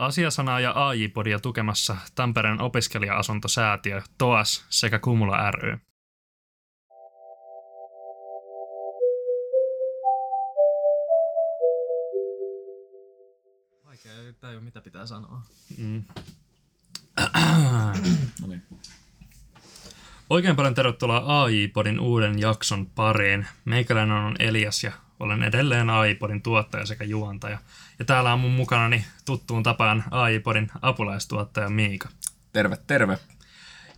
Asiasanaa ja AI-podia tukemassa Tampereen opiskelija-asuntosäätiö TOAS sekä Kumula ry. Vaikea tajua, mitä pitää sanoa. Mm. No niin. Oikein paljon tervetuloa AI-podin uuden jakson pariin. Meikäläinen on Elias ja olen edelleen AI-podin tuottaja sekä juontaja. Ja täällä on mun mukanani tuttuun tapaan AI-podin apulaistuottaja Miika. Terve, terve.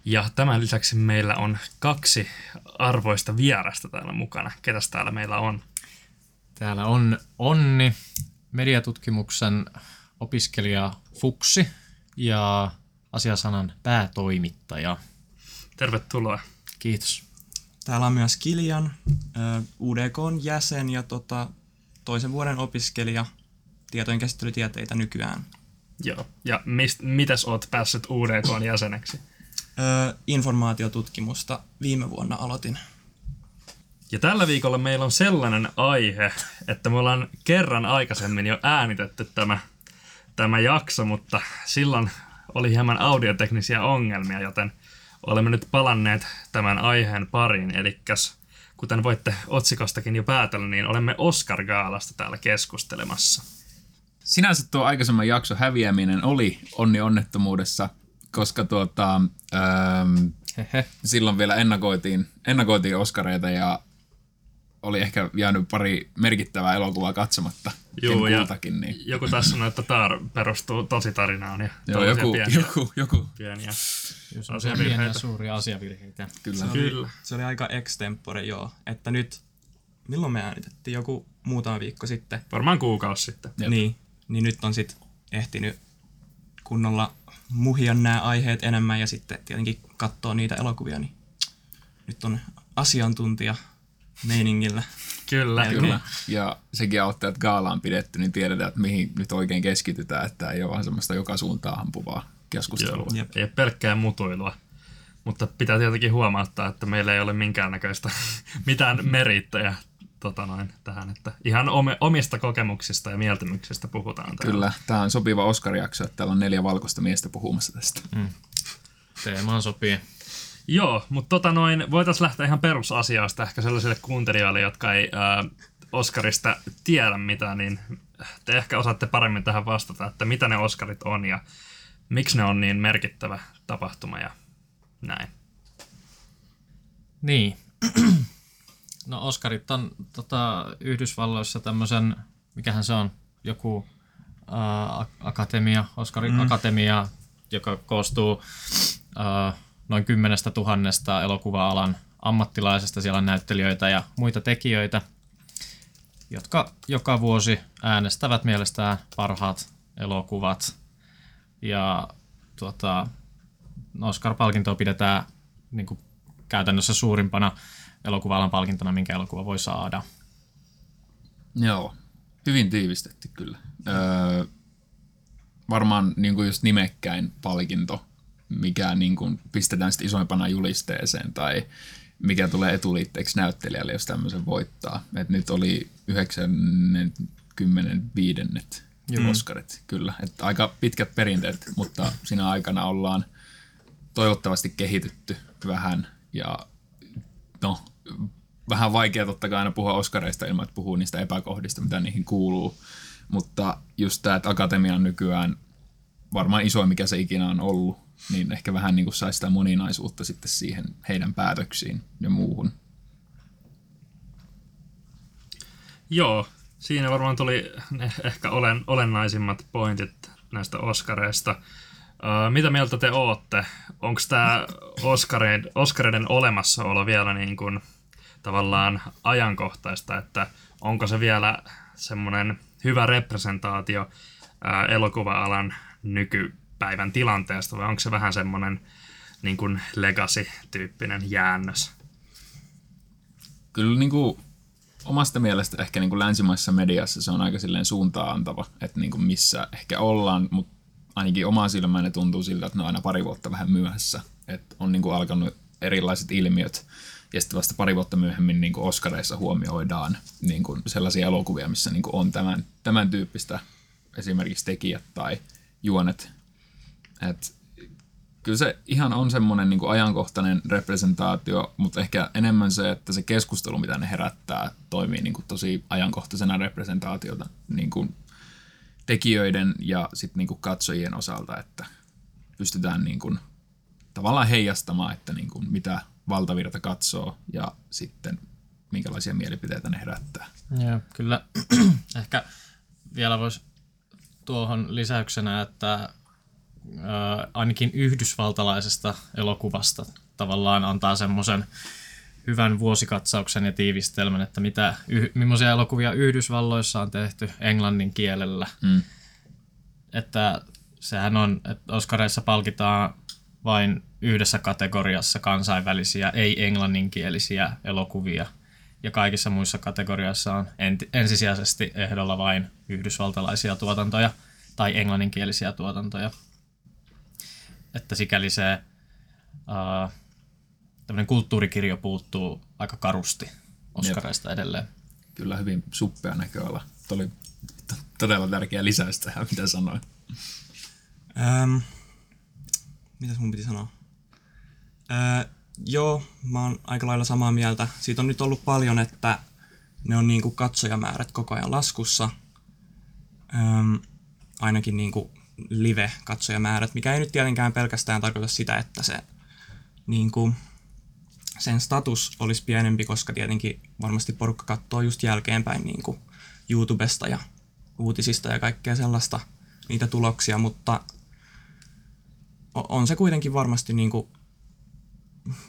Ja tämän lisäksi meillä on kaksi arvoista vierasta täällä mukana. Ketäs täällä meillä on? Täällä on Onni, mediatutkimuksen opiskelija Fuksi ja asiasanan päätoimittaja. Tervetuloa. Kiitos. Täällä on myös Kiljan, UDKn jäsen ja tota, toisen vuoden opiskelija tietojenkäsittelytieteitä nykyään. Joo. Ja mist, mitäs oot päässyt UDKn jäseneksi? Informaatiotutkimusta viime vuonna aloitin. Ja tällä viikolla meillä on sellainen aihe, että me ollaan kerran aikaisemmin jo äänitetty tämä, tämä jakso, mutta silloin oli hieman audioteknisiä ongelmia, joten olemme nyt palanneet tämän aiheen pariin. Eli kuten voitte otsikostakin jo päätellä, niin olemme Oscar-gaalasta täällä keskustelemassa. Sinänsä tuo aikaisemman jakso häviäminen oli onni onnettomuudessa, koska tuota, ähm, silloin vielä ennakoitiin, ennakoitiin Oscareita ja oli ehkä jäänyt pari merkittävää elokuvaa katsomatta. Ken ja kultakin, niin. joku tässä sanoi, että Tar perustuu tositarinaan ja Joo, joku, pieniä, joku, joku, pieniä. Jos on Asiavirheitä. pieniä suuria asiavirheitä. kyllä. Se oli, Kyllä. se oli aika extempore, joo. Että nyt, milloin me äänitettiin? Joku muutama viikko sitten. Varmaan kuukausi sitten. Jep. Niin, niin nyt on sitten ehtinyt kunnolla muhia nämä aiheet enemmän ja sitten tietenkin katsoa niitä elokuvia, niin nyt on asiantuntija meiningillä. Kyllä. Kyllä. Ja sekin auttaa, että gaala on pidetty, niin tiedetään, että mihin nyt oikein keskitytään, että ei ole vaan semmoista joka suuntaan ampuvaa keskustelua. Joo, ei ole pelkkää mutuilua. Mutta pitää tietenkin huomauttaa, että meillä ei ole minkäännäköistä mitään merittäjä tota noin, tähän, että ihan omista kokemuksista ja mieltymyksistä puhutaan täällä. Kyllä, tämä on sopiva Oscar-jakso, että täällä on neljä valkoista miestä puhumassa tästä. Teemaan sopii. Joo, mutta tota noin, voitaisiin lähteä ihan perusasiasta ehkä sellaisille kuuntelijoille, jotka ei ää, Oscarista tiedä mitään, niin te ehkä osaatte paremmin tähän vastata, että mitä ne Oscarit on ja miksi ne on niin merkittävä tapahtuma ja näin. Niin. No Oscarit on tota, Yhdysvalloissa tämmöisen, mikähän se on, joku ää, akatemia, Oscarin mm. akatemia, joka koostuu ää, noin kymmenestä tuhannesta elokuva-alan ammattilaisesta. Siellä on näyttelijöitä ja muita tekijöitä, jotka joka vuosi äänestävät mielestään parhaat elokuvat. Ja tuota, Oscar-palkintoa pidetään niin kuin käytännössä suurimpana elokuva-alan palkintona, minkä elokuva voi saada. Joo, hyvin tiivistetty kyllä. Öö, varmaan niin kuin just nimekkäin palkinto, mikä niin kuin pistetään sitten isoimpana julisteeseen tai mikä tulee etuliitteeksi näyttelijälle, jos tämmöisen voittaa. Et nyt oli 95. Oscarit, kyllä. Et aika pitkät perinteet, mutta siinä aikana ollaan toivottavasti kehitytty vähän ja no, vähän vaikea totta kai aina puhua Oscareista ilman, että puhuu niistä epäkohdista, mitä niihin kuuluu. Mutta just tämä, että Akatemia on nykyään varmaan isoin, mikä se ikinä on ollut, niin ehkä vähän niin kuin saisi sitä moninaisuutta sitten siihen heidän päätöksiin ja muuhun. Joo, siinä varmaan tuli ne ehkä olen, olennaisimmat pointit näistä Oscareista. Uh, mitä mieltä te ootte? Onko tämä Oscareiden, Oscareiden olemassaolo vielä niin kuin tavallaan ajankohtaista, että onko se vielä semmoinen hyvä representaatio ää, elokuva-alan nykypäivän tilanteesta vai onko se vähän semmoinen niin kuin legacy-tyyppinen jäännös? Kyllä niin kuin omasta mielestä ehkä niin kuin länsimaisessa mediassa se on aika silleen suuntaa antava, että niin kuin missä ehkä ollaan, mutta ainakin omaan silmään ne tuntuu siltä, että ne on aina pari vuotta vähän myöhässä. Että on niin kuin alkanut erilaiset ilmiöt ja sitten vasta pari vuotta myöhemmin niin kuin Oscareissa huomioidaan niin kuin sellaisia elokuvia, missä niin kuin on tämän, tämän tyyppistä esimerkiksi tekijät tai juonet. Et kyllä se ihan on semmoinen niin ajankohtainen representaatio, mutta ehkä enemmän se, että se keskustelu, mitä ne herättää, toimii niin kuin tosi ajankohtaisena representaatiota niin kuin tekijöiden ja sitten niin kuin katsojien osalta, että pystytään niin kuin tavallaan heijastamaan, että niin kuin mitä valtavirta katsoo ja sitten minkälaisia mielipiteitä ne herättää. Joo, kyllä. Ehkä vielä voisi tuohon lisäyksenä, että äh, ainakin yhdysvaltalaisesta elokuvasta tavallaan antaa semmoisen hyvän vuosikatsauksen ja tiivistelmän, että mitä, yh, millaisia elokuvia Yhdysvalloissa on tehty englannin kielellä. Mm. Että sehän on, että Oscareissa palkitaan vain yhdessä kategoriassa kansainvälisiä, ei-englanninkielisiä elokuvia. Ja kaikissa muissa kategoriassa on ent- ensisijaisesti ehdolla vain yhdysvaltalaisia tuotantoja tai englanninkielisiä tuotantoja. Että sikäli se uh, tämmöinen kulttuurikirjo puuttuu aika karusti Oscareista edelleen. Kyllä hyvin suppea näköala. Tuo oli to- todella tärkeä lisäys tähän, mitä sanoin. Ähm, mitäs mun piti sanoa? Äh, joo, mä oon aika lailla samaa mieltä. Siitä on nyt ollut paljon, että ne on niinku katsojamäärät koko ajan laskussa. Ähm, ainakin niinku live-katsojamäärät, mikä ei nyt tietenkään pelkästään tarkoita sitä, että se niinku, sen status olisi pienempi, koska tietenkin varmasti porukka katsoo just jälkeenpäin niinku YouTubesta ja uutisista ja kaikkea sellaista, niitä tuloksia, mutta on se kuitenkin varmasti niinku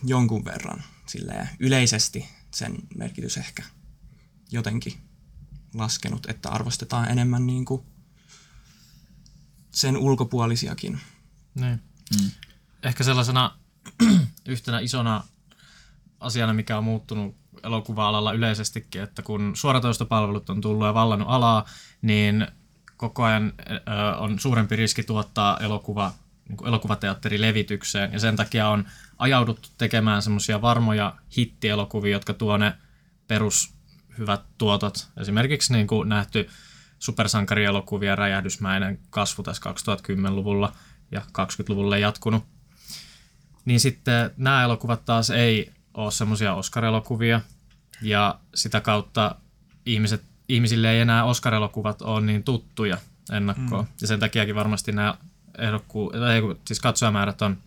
jonkun verran silleen, yleisesti sen merkitys ehkä jotenkin laskenut, että arvostetaan enemmän niinku sen ulkopuolisiakin. Niin. Mm. Ehkä sellaisena yhtenä isona asiana, mikä on muuttunut elokuva-alalla yleisestikin, että kun suoratoistopalvelut on tullut ja vallannut alaa, niin koko ajan ö, on suurempi riski tuottaa elokuva, niin kuin elokuvateatteri levitykseen, ja sen takia on ajauduttu tekemään semmoisia varmoja hittielokuvia, jotka tuo ne perus hyvät tuotot. Esimerkiksi niin kuin nähty supersankarielokuvia räjähdysmäinen kasvu tässä 2010-luvulla ja 20-luvulle jatkunut. Niin sitten nämä elokuvat taas ei ole semmoisia Oscar-elokuvia, ja sitä kautta ihmiset, ihmisille ei enää Oscar-elokuvat ole niin tuttuja ennakkoon. Mm. Ja sen takiakin varmasti nämä ehdokku, ei, siis katsojamäärät on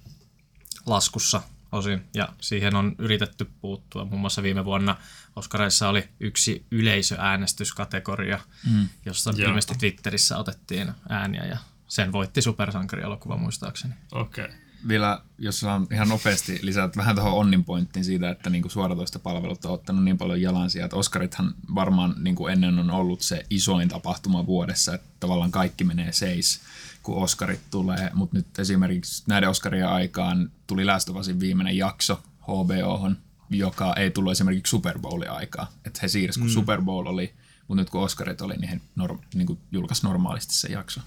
laskussa osin, ja siihen on yritetty puuttua. Muun muassa viime vuonna Oscareissa oli yksi yleisöäänestyskategoria, mm. jossa Joo. ilmeisesti Twitterissä otettiin ääniä, ja sen voitti supersankarielokuva muistaakseni. Okei. Okay. Vielä, jos saan ihan nopeasti lisät vähän tuohon onnin pointtiin siitä, että niinku suoratoista palvelut on ottanut niin paljon jalansia, että Oscarithan varmaan niinku ennen on ollut se isoin tapahtuma vuodessa, että tavallaan kaikki menee seis, kun Oscarit tulee, mutta nyt esimerkiksi näiden Oscarien aikaan tuli Usin viimeinen jakso HBOhon, joka ei tullut esimerkiksi Super Bowlin aikaa, että he siirsi, kun mm. Super Bowl oli, mutta nyt kun Oscarit oli, niin he norm, niin julkaisi normaalisti se jakso.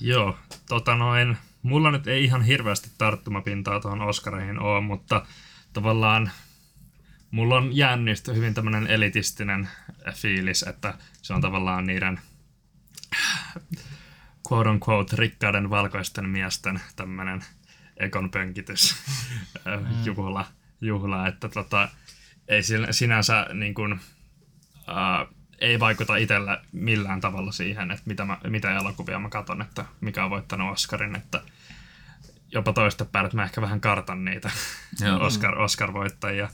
Joo, tota noin, mulla nyt ei ihan hirveästi tarttumapintaa tuohon Oscareihin ole, mutta tavallaan mulla on jäänyt hyvin tämmöinen elitistinen fiilis, että se on tavallaan niiden quote on quote rikkaiden valkoisten miesten tämmöinen ekon pönkitys juhla, juhla, että tota, ei sin- sinänsä niin kuin, uh, ei vaikuta itsellä millään tavalla siihen, että mitä, mä, mitä elokuvia mä katon, että mikä on voittanut Oscarin, että jopa toista päin, että mä ehkä vähän kartan niitä. Oscar, Oscar-voittajia.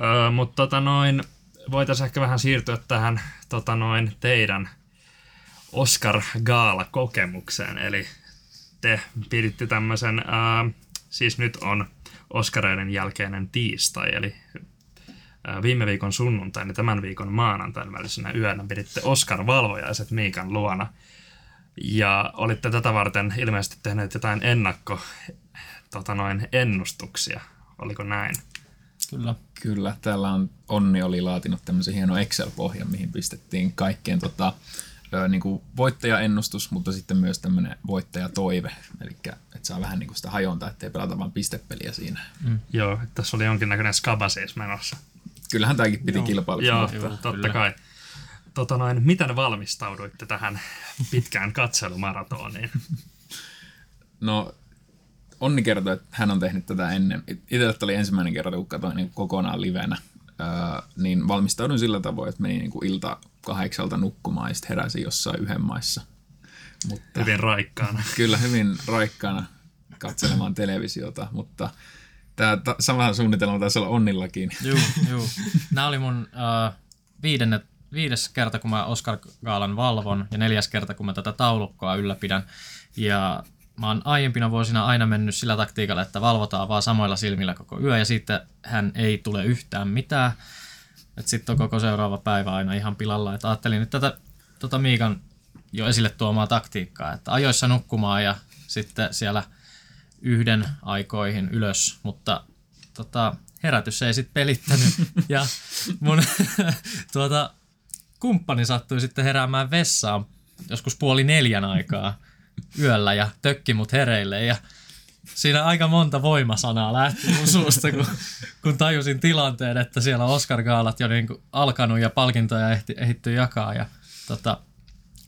Öö, mutta tota noin, voitaisiin ehkä vähän siirtyä tähän tota noin, teidän Oscar-gaala-kokemukseen, eli te piditte tämmöisen, ää, siis nyt on Oscareiden jälkeinen tiistai, eli ää, viime viikon sunnuntain ja tämän viikon maanantain välisenä yönä piditte Oscar-valvojaiset Miikan luona. Ja olitte tätä varten ilmeisesti tehneet jotain ennakko tota noin, ennustuksia. Oliko näin? Kyllä. Kyllä, täällä on Onni oli laatinut tämmöisen hienon Excel-pohjan, mihin pistettiin kaikkien tota, niin kuin voittajaennustus, mutta sitten myös tämmöinen voittajatoive, eli että saa vähän niin kuin sitä hajontaa, ettei pelata vain pistepeliä siinä. Joo, että tässä oli jonkinnäköinen skaba siis menossa. Kyllähän tämäkin piti kilpailuksi, Joo, Joo, totta kyllä. kai. Tota noin, miten valmistauduitte tähän pitkään katselumaratoniin? no Onni kertoi, että hän on tehnyt tätä ennen. Itselle oli ensimmäinen kerta, kun katsoin niin kokonaan livenä. Öö, niin valmistaudun sillä tavoin, että menin niin kuin ilta kahdeksalta nukkumaan ja sitten heräsin jossain yhden maissa. Mutta, hyvin raikkaana. Kyllä, hyvin raikkaana katselemaan televisiota, mutta tämä ta- sama suunnitelma taisi olla Onnillakin. Joo, joo. Nämä oli mun uh, viidennet, viides kerta, kun mä Oscar Gaalan valvon ja neljäs kerta, kun mä tätä taulukkoa ylläpidän. Ja mä oon aiempina vuosina aina mennyt sillä taktiikalla, että valvotaan vaan samoilla silmillä koko yö ja sitten hän ei tule yhtään mitään. Että sitten on koko seuraava päivä aina ihan pilalla. Että ajattelin nyt tätä tota Miikan jo esille tuomaa taktiikkaa, että ajoissa nukkumaan ja sitten siellä yhden aikoihin ylös, mutta tota, herätys ei sitten pelittänyt. Ja mun tuota, kumppani sattui sitten heräämään vessaan joskus puoli neljän aikaa yöllä ja tökki mut hereille. Ja siinä aika monta voimasanaa lähti mun suusta, kun, kun tajusin tilanteen, että siellä Oscar-gaalat jo niin alkanut ja palkintoja ehti, ehitty jakaa ja tota,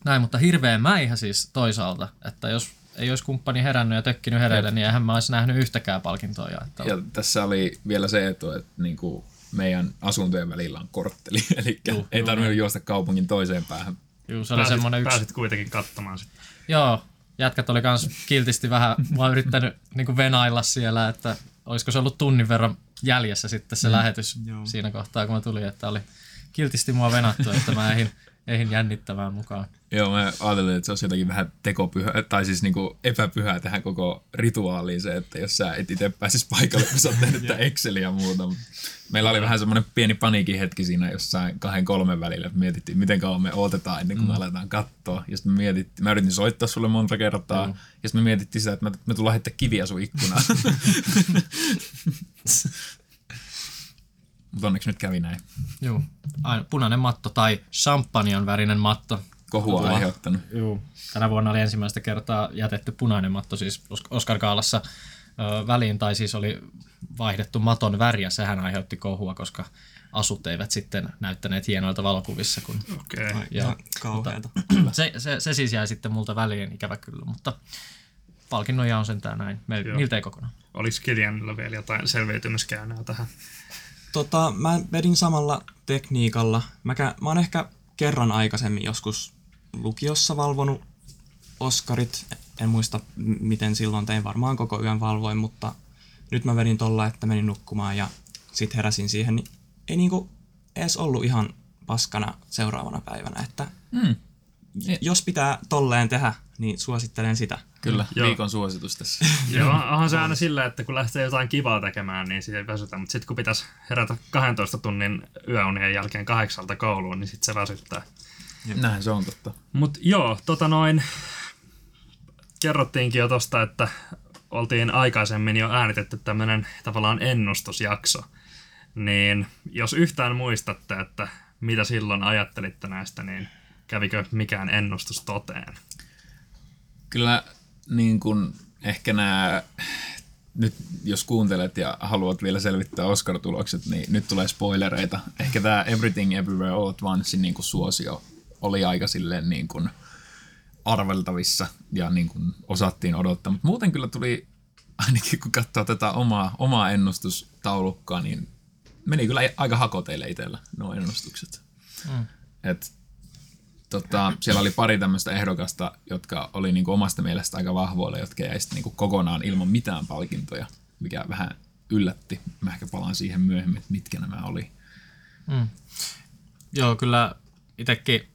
näin, mutta hirveä mäihä siis toisaalta, että jos ei olisi kumppani herännyt ja tökkinyt hereille, niin eihän mä olisi nähnyt yhtäkään palkintoa jaettavaa. Ja tässä oli vielä se etu, että niin kuin meidän asuntojen välillä on kortteli, eli juh, ei tarvinnut juosta kaupungin toiseen päähän. Joo, se oli pääsit, semmoinen yksi... Pääsit kuitenkin katsomaan sitten. Joo, jätkät oli kans kiltisti vähän, mä yrittänyt niin venailla siellä, että olisiko se ollut tunnin verran jäljessä sitten se mm. lähetys Joo. siinä kohtaa, kun mä tulin, että oli kiltisti mua venattu, että mä eihin eihin jännittävään mukaan. Joo, mä ajattelin, että se olisi jotenkin vähän tekopyhä, tai siis niinku epäpyhää tähän koko rituaaliin se, että jos sä et itse pääsisi paikalle, kun sä oot tehnyt Exceliä ja muuta. Meillä oli vähän semmoinen pieni paniikin hetki siinä jossain kahden kolmen välillä, että mietittiin, miten kauan me odotetaan ennen kuin mm. me aletaan katsoa. Ja sitten me mietittiin, mä yritin soittaa sulle monta kertaa, mm. ja sitten me mietittiin sitä, että me, me tullaan heittää kiviä sun ikkunaan. Mutta onneksi nyt kävi näin. Joo. Aina punainen matto tai champagnean värinen matto. Kohua on aiheuttanut. Joo. Tänä vuonna oli ensimmäistä kertaa jätetty punainen matto siis Oscar Kaalassa ö, väliin, tai siis oli vaihdettu maton väriä. Sehän aiheutti kohua, koska asut eivät sitten näyttäneet hienoilta valokuvissa. Kun, Okei. Okay. Ja, kauheata. Se, se, se, siis jäi sitten multa väliin, ikävä kyllä, mutta palkinnoja on sentään näin. miltä ei kokonaan. Oliko Kilianilla vielä jotain selviytymiskäynää tähän? Tota, mä vedin samalla tekniikalla. Mä, kä- mä oon ehkä kerran aikaisemmin joskus lukiossa valvonut Oskarit. En muista, miten silloin tein, varmaan koko yön valvoin, mutta nyt mä vedin tolla, että menin nukkumaan ja sit heräsin siihen, niin ei niinku edes ollut ihan paskana seuraavana päivänä, että mm. Jos pitää tolleen tehdä, niin suosittelen sitä. Kyllä, Joo. viikon suositus tässä. Joo, onhan se aina sillä, että kun lähtee jotain kivaa tekemään, niin siitä ei väsytä. Mutta sitten kun pitäisi herätä 12 tunnin yöunien jälkeen kahdeksalta kouluun, niin sitten se väsyttää. Joo. Näin se on totta. Mutta joo, tota noin, kerrottiinkin jo tosta, että oltiin aikaisemmin jo äänitetty tämmöinen tavallaan ennustusjakso. Niin jos yhtään muistatte, että mitä silloin ajattelitte näistä, niin kävikö mikään ennustus toteen? Kyllä niin kuin ehkä nämä, nyt jos kuuntelet ja haluat vielä selvittää Oscar-tulokset, niin nyt tulee spoilereita. Ehkä tämä Everything Everywhere All at Once niin kuin suosio oli aika silleen niin kuin arveltavissa ja niin kuin osattiin odottaa. Mutta muuten kyllä tuli, ainakin kun katsoo tätä omaa, omaa ennustustaulukkaa, niin meni kyllä aika hakoteille itsellä nuo ennustukset. Mm. Et tota, siellä oli pari tämmöistä ehdokasta, jotka oli niinku omasta mielestä aika vahvoilla, jotka jäi niinku kokonaan ilman mitään palkintoja, mikä vähän yllätti. Mä ehkä palaan siihen myöhemmin, että mitkä nämä oli. Mm. Joo, kyllä itsekin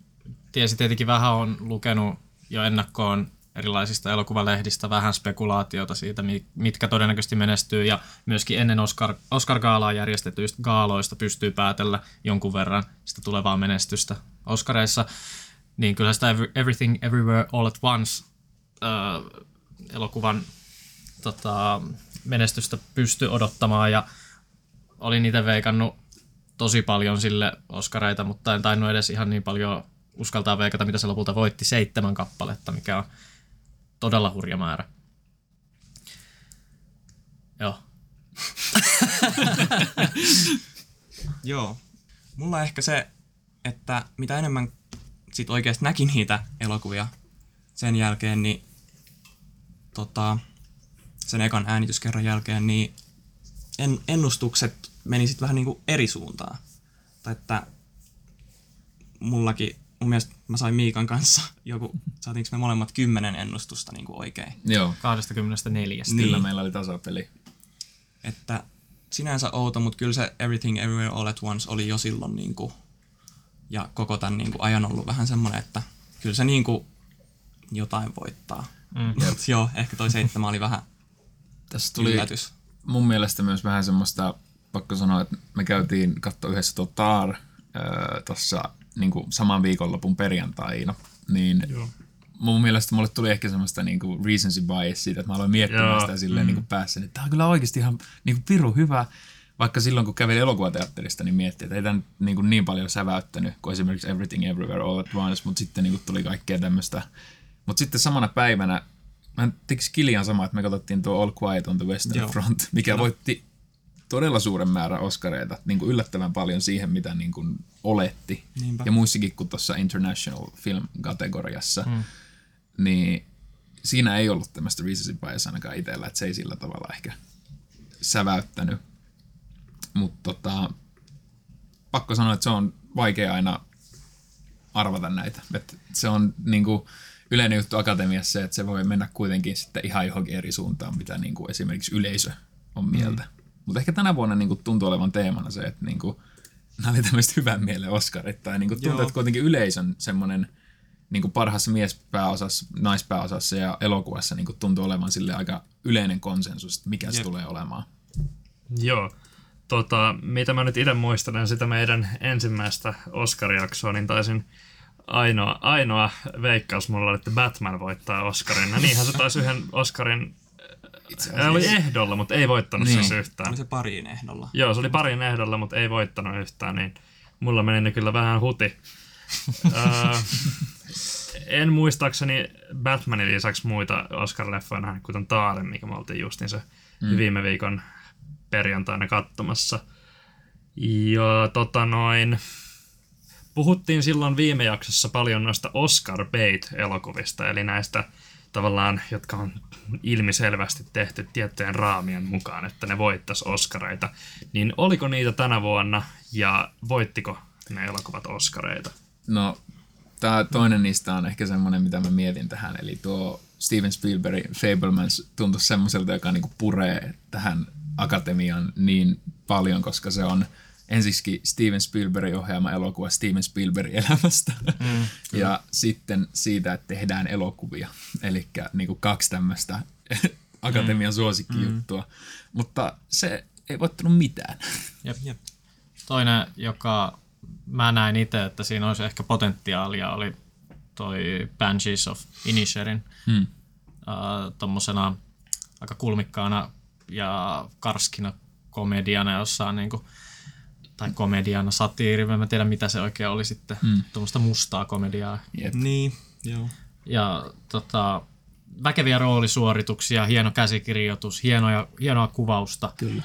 tiesi tietenkin vähän on lukenut jo ennakkoon erilaisista elokuvalehdistä vähän spekulaatiota siitä, mitkä todennäköisesti menestyy, ja myöskin ennen Oscar, Oscar-gaalaa järjestetyistä gaaloista pystyy päätellä jonkun verran sitä tulevaa menestystä Oscareissa niin kyllä sitä Everything Everywhere All at Once äh, elokuvan tota, menestystä pystyi odottamaan ja olin itse veikannut tosi paljon sille Oscareita, mutta en tainnut edes ihan niin paljon uskaltaa veikata, mitä se lopulta voitti. Seitsemän kappaletta, mikä on todella hurja määrä. Joo. Joo. Mulla ehkä se, että mitä enemmän sit oikeasti näki niitä elokuvia sen jälkeen, niin tota, sen ekan äänityskerran jälkeen, niin en, ennustukset meni sitten vähän niin kuin eri suuntaan. Tai että mullakin, mun mielestä mä sain Miikan kanssa joku, saatiinko me molemmat kymmenen ennustusta niin kuin oikein. Joo, 24. Niin. kyllä meillä oli tasapeli. Että sinänsä outo, mutta kyllä se Everything Everywhere All at Once oli jo silloin niin kuin, ja koko tämän niin kuin ajan ollut vähän semmoinen, että kyllä se niin kuin jotain voittaa. Mm. Mut joo, ehkä toi seitsemän oli vähän Tässä tuli yllätys. mun mielestä myös vähän semmoista, pakko sanoa, että me käytiin katsoa yhdessä tuo Tar tuossa niin saman viikonlopun perjantaina, niin Joo. mun mielestä mulle tuli ehkä semmoista niinku recency bias siitä, että mä aloin miettimään Joo, sitä silleen mm. niinku päässä, että tää on kyllä oikeasti ihan niinku piru hyvä, vaikka silloin kun käveli elokuvateatterista, niin mietti, että ei tämä niin, niin paljon säväyttänyt kuin esimerkiksi Everything Everywhere All at Once, mutta sitten niin tuli kaikkea tämmöistä. Mutta sitten samana päivänä, mä tekis Kilian sama, että me katsottiin tuo All Quiet on the Western Joo. Front, mikä voitti todella suuren määrän Oscareita, niin kuin yllättävän paljon siihen, mitä niin kuin oletti. Niinpä. Ja muissakin kuin tuossa International Film-kategoriassa, mm. niin siinä ei ollut tämmöistä recency bias ainakaan itsellä, että se ei sillä tavalla ehkä säväyttänyt. Mutta tota, pakko sanoa, että se on vaikea aina arvata näitä. Et se on niinku yleinen juttu akatemiassa se, että se voi mennä kuitenkin sitten ihan johonkin eri suuntaan, mitä niinku esimerkiksi yleisö on mieltä. Mm. Mutta ehkä tänä vuonna niinku tuntuu olevan teemana se, että niinku, nämä oli tämmöiset hyvän mielen Oscarit. Tai niinku tuntuu, Joo. että kuitenkin yleisön semmoinen niinku parhaassa miespääosassa, naispääosassa ja elokuvassa niinku tuntuu olevan sille aika yleinen konsensus, että mikä se Jep. tulee olemaan. Joo. Tota, mitä mä nyt itse muistelen sitä meidän ensimmäistä Oscar-jaksoa, niin taisin ainoa, ainoa veikkaus mulla oli, että Batman voittaa Oscarin. Ja niinhän se taisi yhden Oscarin, Itse oli ehdolla, mutta ei voittanut Niin. niin. siis yhtään. Oli se pariin ehdolla. Joo, se oli parin ehdolla, mutta ei voittanut yhtään, niin mulla meni ne kyllä vähän huti. Öö, en muistaakseni Batmanin lisäksi muita Oscar-leffoja nähnyt, kuten Taaren, mikä me oltiin justiin se mm. viime viikon perjantaina katsomassa. Ja tota noin, puhuttiin silloin viime jaksossa paljon noista Oscar bait-elokuvista, eli näistä tavallaan, jotka on ilmiselvästi tehty tiettyjen raamien mukaan, että ne voittaisi Oscareita. Niin oliko niitä tänä vuonna ja voittiko ne elokuvat Oscareita? No, tämä toinen niistä on ehkä semmoinen, mitä mä mietin tähän, eli tuo Steven Spielbergin Fablemans tuntui semmoiselta, joka niinku puree tähän akatemian niin paljon, koska se on ensiksi Steven Spielbergin ohjaama elokuva Steven Spielbergin elämästä, mm, ja sitten siitä, että tehdään elokuvia, eli niinku kaksi tämmöistä akatemian suosikkijuttua, mutta se ei voittanut mitään. Jep. Jep. Toinen, joka mä näin itse, että siinä olisi ehkä potentiaalia, oli toi Banshees of Inisherin. Hmm. Uh, tommosena aika kulmikkaana ja karskina komediana jossain niinku, tai komediana, satiiri, mä en tiedä mitä se oikein oli sitten, mm. tuommoista mustaa komediaa. Jep. Niin, joo. Ja tota, väkeviä roolisuorituksia, hieno käsikirjoitus, hienoja, hienoa kuvausta. Kyllä.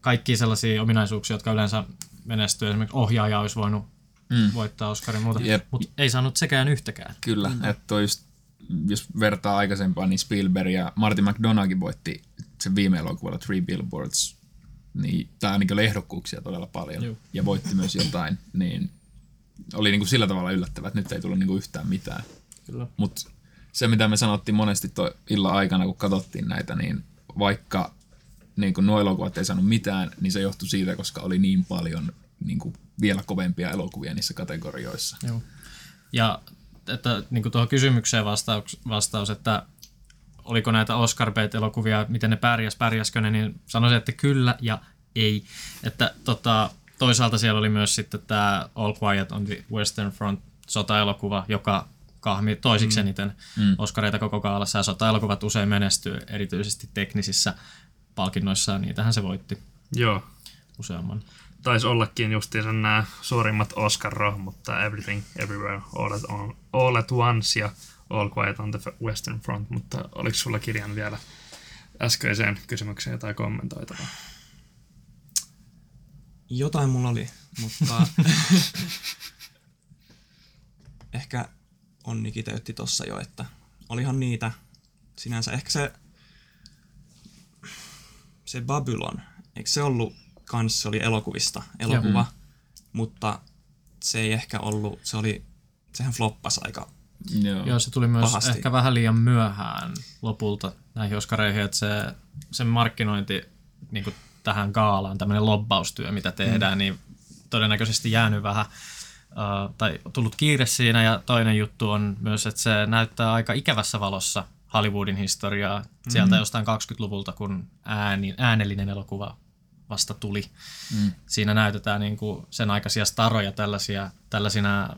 Kaikki sellaisia ominaisuuksia, jotka yleensä menestyy. Esimerkiksi ohjaaja olisi voinut mm. voittaa Oscarin muuta, Jep. mutta ei saanut sekään yhtäkään. Kyllä, mm. että just, jos vertaa aikaisempaan, niin Spielberg ja Martin McDonaghkin voitti sen viime elokuvalla Three Billboards, niin, tai ainakin oli ehdokkuuksia todella paljon, Joo. ja voitti myös jotain, niin oli niinku sillä tavalla yllättävää, että nyt ei tullut niinku yhtään mitään. Mutta se, mitä me sanottiin monesti toi illan aikana, kun katsottiin näitä, niin vaikka niin kun nuo elokuvat ei saanut mitään, niin se johtui siitä, koska oli niin paljon niin kuin vielä kovempia elokuvia niissä kategorioissa. Joo. Ja että niin kuin tuohon kysymykseen vastaus, vastaus, että oliko näitä Oscar elokuvia miten ne pärjäs, pärjäskö ne, niin sanoisin, että kyllä ja ei. Että tota, toisaalta siellä oli myös sitten tämä All Quiet on the Western Front sota-elokuva, joka kahmi toisiksi eniten mm. Oscareita koko kaalassa, ja sota-elokuvat usein menestyy erityisesti teknisissä palkinnoissa, ja niitähän se voitti Joo. useamman. Taisi ollakin justiinsa nämä suurimmat Oscar-rohmut, tämä Everything Everywhere All at, on, All at Once ja All Quiet on the Western Front, mutta oliko sulla kirjan vielä äskeiseen kysymykseen jotain kommentoitavaa? Jotain mulla oli, mutta ehkä Onni kiteytti tossa jo, että olihan niitä sinänsä ehkä se, se Babylon, eikö se ollut kans, se oli elokuvista, elokuva, mutta se ei ehkä ollut, se oli, sehän floppasi aika Joo. Joo, se tuli myös Pahasti. ehkä vähän liian myöhään lopulta näihin Oscareihin, että se, sen markkinointi niin kuin tähän gaalaan, tämmöinen lobbaustyö, mitä tehdään, mm. niin todennäköisesti jäänyt vähän, uh, tai tullut kiire siinä, ja toinen juttu on myös, että se näyttää aika ikävässä valossa Hollywoodin historiaa sieltä mm. jostain 20-luvulta, kun ääni, äänellinen elokuva vasta tuli. Mm. Siinä näytetään niin kuin sen aikaisia staroja tällaisia, tällaisina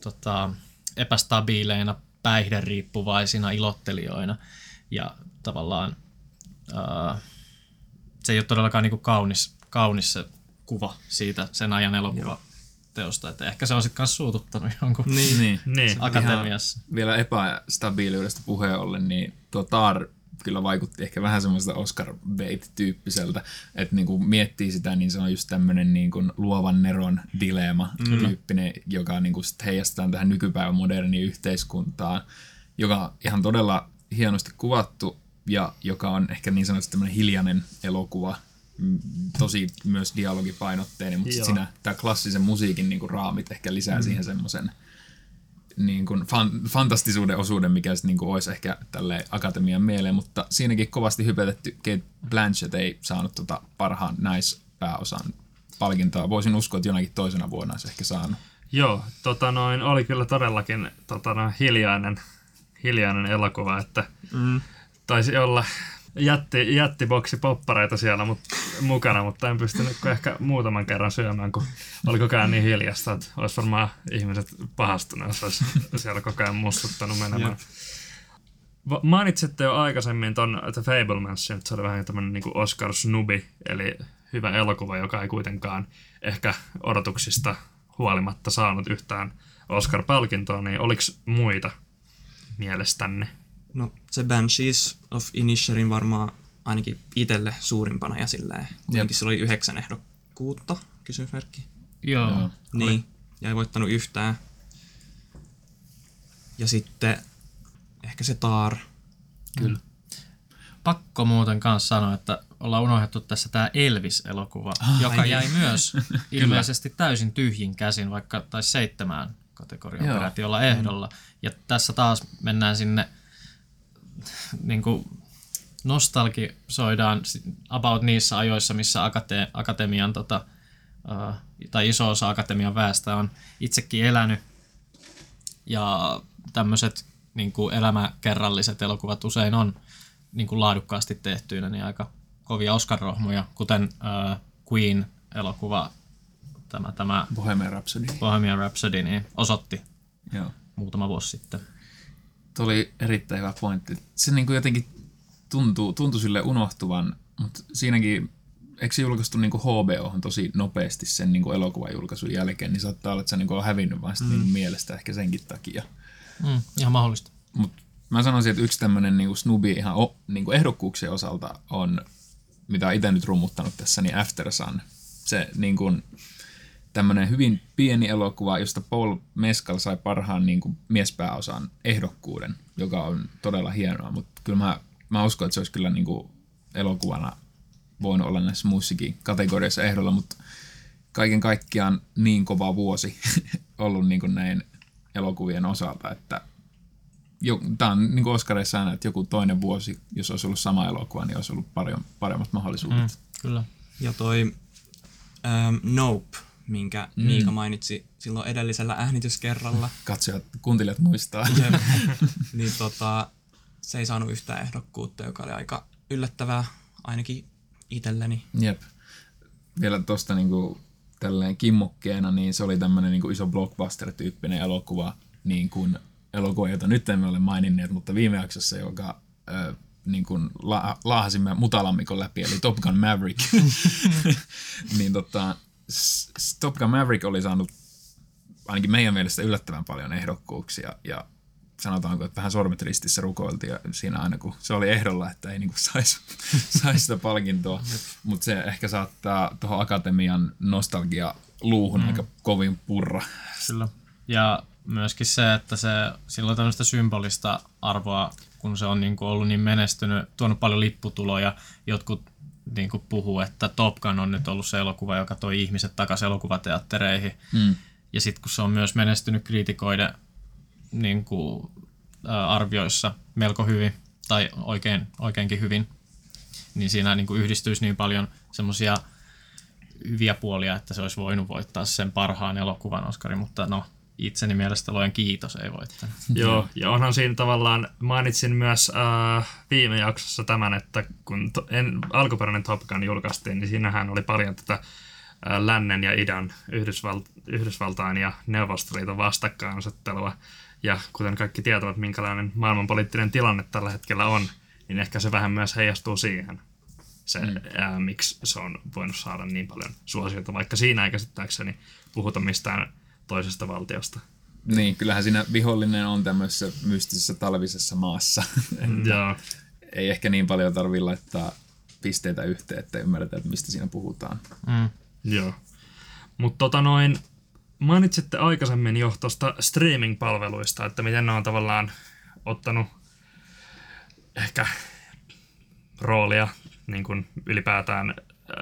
tota, epästabiileina, päihderiippuvaisina ilottelijoina. Ja tavallaan ää, se ei ole todellakaan niin kuin kaunis, kaunis se kuva siitä sen ajan elokuvateosta. Että ehkä se on sitten kanssa suututtanut jonkun Niin. niin. Niin. akatemiassa. Vielä epästabiiliudesta puheen ollen, niin tuo Tar kyllä vaikutti ehkä vähän semmoista Oscar Bait-tyyppiseltä, että niin kuin miettii sitä, niin se on just tämmöinen niin kuin luovan neron dilema tyyppinen, joka niin kuin sit heijastaa tähän nykypäivän moderniin yhteiskuntaan, joka on ihan todella hienosti kuvattu ja joka on ehkä niin sanotusti tämmöinen hiljainen elokuva, mm, tosi myös dialogipainotteinen, mutta siinä tämä klassisen musiikin niin kuin raamit ehkä lisää mm. siihen semmoisen niin kuin fan, fantastisuuden osuuden, mikä sitten niin kuin olisi ehkä tälle akatemian mieleen, mutta siinäkin kovasti hypetetty Kate Blanchett ei saanut tota parhaan naispääosan palkintoa. Voisin uskoa, että jonakin toisena vuonna olisi ehkä saanut. Joo, tota noin, oli kyllä todellakin tota noin, hiljainen, hiljainen elokuva, että Mm. taisi olla jätti, jättiboksi poppareita siellä mut, mukana, mutta en pystynyt kuin ehkä muutaman kerran syömään, kun oli koko ajan niin hiljasta, että olisi varmaan ihmiset pahastuneet, jos olisi siellä koko ajan mustuttanut menemään. Jep. Mainitsitte jo aikaisemmin ton The Fablemansin, että se oli vähän tämmöinen niin Oscar Snubi, eli hyvä elokuva, joka ei kuitenkaan ehkä odotuksista huolimatta saanut yhtään Oscar-palkintoa, niin oliko muita mielestänne? No se Banshees of Inisherin varmaan ainakin itselle suurimpana ja silleen. Kuitenkin sillä oli yhdeksän ehdokkuutta, kysymysmerkki. Joo. Joo. Niin, ja ei voittanut yhtään. Ja sitten ehkä se Tar. Kyllä. Pakko muuten kanssa sanoa, että ollaan unohdettu tässä tämä Elvis-elokuva, ah, joka ai jäi niin. myös ilmeisesti täysin tyhjin käsin, vaikka taisi seitsemään kategoriaa Joo. peräti olla ehdolla. Ja tässä taas mennään sinne, niin kuin nostalgisoidaan about niissä ajoissa, missä akate- akatemian tota, uh, tai iso osa akatemian väestä on itsekin elänyt. Ja tämmöiset niin kuin elämäkerralliset elokuvat usein on niin kuin laadukkaasti tehtyinä, niin aika kovia Oscar-rohmuja, kuten uh, Queen-elokuva, tämä, tämä Bohemian Rhapsody. Bohemian Rhapsody, niin osoitti Joo. muutama vuosi sitten. Tuo oli erittäin hyvä pointti. Se niin kuin jotenkin tuntuu, tuntui sille unohtuvan, mutta siinäkin, eikö se julkaistu niin HBO tosi nopeasti sen niin kuin elokuvan julkaisun jälkeen, niin saattaa olla, että se niin kuin on hävinnyt vaan mm. niin mielestä ehkä senkin takia. Mm, ihan mahdollista. Mutta mä sanoisin, että yksi tämmöinen niin snubi ihan o, niin kuin ehdokkuuksien osalta on, mitä itse nyt rummuttanut tässä, niin After Sun. Se niin kuin, tämmöinen hyvin pieni elokuva, josta Paul Mescal sai parhaan niin kuin miespääosan ehdokkuuden, joka on todella hienoa, mutta kyllä mä, mä uskon, että se olisi kyllä niin kuin elokuvana voinut olla näissä musiikin kategoriassa ehdolla, mutta kaiken kaikkiaan niin kova vuosi ollut niin kuin näin elokuvien osalta, että tämä on niin kuin Oscareissa aina, että joku toinen vuosi, jos olisi ollut sama elokuva, niin olisi ollut paremmat mahdollisuudet. Mm, kyllä. Ja toi ähm, Nope, minkä mm. Miika mainitsi silloin edellisellä äänityskerralla. Katsojat, kuuntelijat muistaa. Jep. niin tota, se ei saanut yhtään ehdokkuutta, joka oli aika yllättävää ainakin itselleni. Jep. Vielä tuosta niinku tälleen kimmokkeena, niin se oli tämmöinen niinku iso blockbuster-tyyppinen elokuva, niin kuin elokuva, jota nyt emme ole maininneet, mutta viime jaksossa, joka ö, niin kuin la- laahasimme mutalammikon läpi, eli Top Gun Maverick. niin tota, Top Gun Maverick oli saanut ainakin meidän mielestä yllättävän paljon ehdokkuuksia ja sanotaanko, että vähän sormet ristissä rukoiltiin ja siinä aina kun se oli ehdolla, että ei niinku saisi sais sitä palkintoa, mutta se ehkä saattaa tuohon akatemian nostalgia luuhun mm. aika kovin purra. Kyllä. Ja myöskin se, että se, sillä on tämmöistä symbolista arvoa, kun se on niin kuin ollut niin menestynyt, tuonut paljon lipputuloja. Jotkut niin kuin puhuu, että Top Gun on nyt ollut se elokuva, joka toi ihmiset takaisin elokuvateattereihin. Mm. Ja sitten kun se on myös menestynyt kriitikoiden niin kuin, ää, arvioissa melko hyvin, tai oikein, oikeinkin hyvin, niin siinä niin kuin yhdistyisi niin paljon semmoisia hyviä puolia, että se olisi voinut voittaa sen parhaan elokuvan Oscarin, mutta no, itseni mielestä lojen kiitos ei voittanut. Joo, ja onhan siinä tavallaan, mainitsin myös äh, viime jaksossa tämän, että kun to, en, alkuperäinen Top Gun julkaistiin, niin siinähän oli paljon tätä äh, lännen ja idän, Yhdysvalt, Yhdysvaltain ja Neuvostoliiton vastakkainasettelua. Ja kuten kaikki tietävät, minkälainen maailmanpoliittinen tilanne tällä hetkellä on, niin ehkä se vähän myös heijastuu siihen. Se, mm. ää, miksi se on voinut saada niin paljon suosiota, vaikka siinä ei käsittääkseni puhuta mistään toisesta valtiosta. Niin, kyllähän siinä vihollinen on tämmöisessä mystisessä talvisessa maassa. Joo. Ei ehkä niin paljon tarvitse laittaa pisteitä yhteen, että ymmärretään, että mistä siinä puhutaan. Mm. Joo. Mutta tota noin, mainitsitte aikaisemmin jo tuosta streaming-palveluista, että miten ne on tavallaan ottanut ehkä roolia niin kuin ylipäätään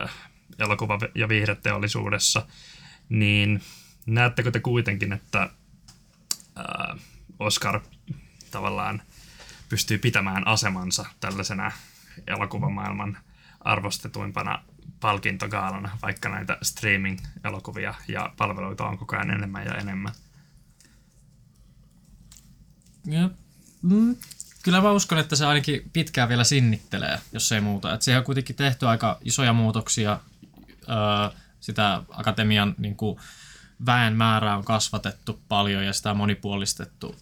äh, elokuva- ja viihdeteollisuudessa, niin näettekö te kuitenkin, että äh, Oscar tavallaan pystyy pitämään asemansa tällaisena elokuvamaailman arvostetuimpana palkintogaalana, vaikka näitä streaming-elokuvia ja palveluita on koko ajan enemmän ja enemmän. Ja, mm, kyllä mä uskon, että se ainakin pitkään vielä sinnittelee, jos ei muuta. Et siihen on kuitenkin tehty aika isoja muutoksia. Öö, sitä akatemian niin kuin, väen määrää on kasvatettu paljon ja sitä on monipuolistettu.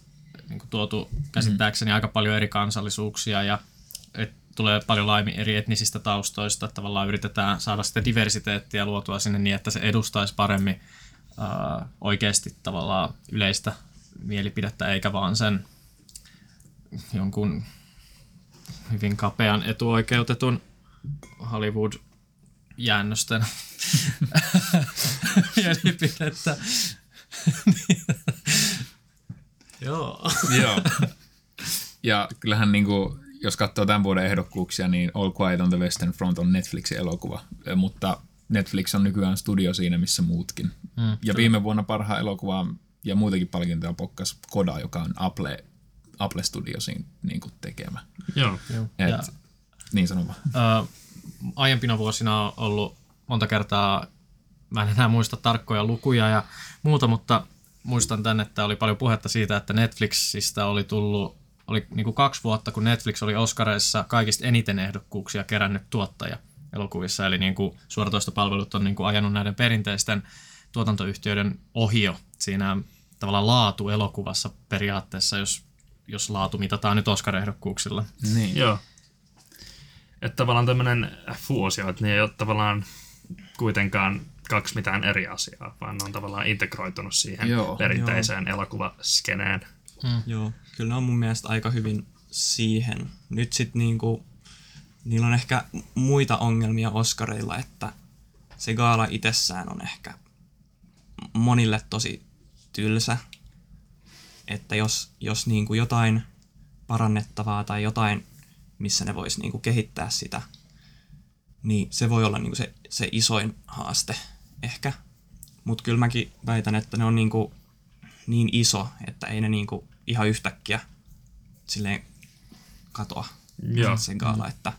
Niin kuin, tuotu käsittääkseni aika paljon eri kansallisuuksia ja et, tulee paljon laajemmin eri etnisistä taustoista. Tavallaan yritetään saada sitä diversiteettiä luotua sinne niin, että se edustaisi paremmin öö, oikeasti tavallaan yleistä mielipidettä, eikä vaan sen jonkun hyvin kapean etuoikeutetun Hollywood-jäännösten mielipidettä. Joo. Joo. Ja kyllähän niin kuin, jos katsoo tämän vuoden ehdokkuuksia, niin All Quiet on the Western Front on Netflixin elokuva, mutta Netflix on nykyään studio siinä, missä muutkin. Mm, ja viime vuonna parhaan elokuvaan ja muitakin palkintoja pokkas Koda, joka on Apple, Apple Studiosin niin kuin tekemä. Joo. Et, Ja- niin sanon vaan. Ö, aiempina vuosina on ollut monta kertaa, mä en enää muista tarkkoja lukuja ja muuta, mutta muistan tänne, että oli paljon puhetta siitä, että Netflixistä oli tullut, oli niin kuin kaksi vuotta, kun Netflix oli Oscareissa kaikista eniten ehdokkuuksia kerännyt tuottaja elokuvissa, eli niin kuin suoratoistopalvelut on niin kuin ajanut näiden perinteisten tuotantoyhtiöiden ohio siinä tavallaan laatu elokuvassa periaatteessa, jos, jos laatu mitataan nyt Oscar-ehdokkuuksilla. Niin. Joo. Että tavallaan tämmöinen fuusio, että ne ei ole tavallaan kuitenkaan kaksi mitään eri asiaa, vaan ne on tavallaan integroitunut siihen Joo, perinteiseen elokuvaskeneen. Joo, kyllä ne on mun mielestä aika hyvin siihen. Nyt sit niinku, niillä on ehkä muita ongelmia Oscareilla, että se gaala itsessään on ehkä monille tosi tylsä. Että jos, jos niinku jotain parannettavaa tai jotain, missä ne vois niinku kehittää sitä, niin se voi olla niinku se, se isoin haaste ehkä. Mutta kyllä mäkin väitän, että ne on niinku niin iso, että ei ne niinku ihan yhtäkkiä silleen katoa Joo. se gaala, että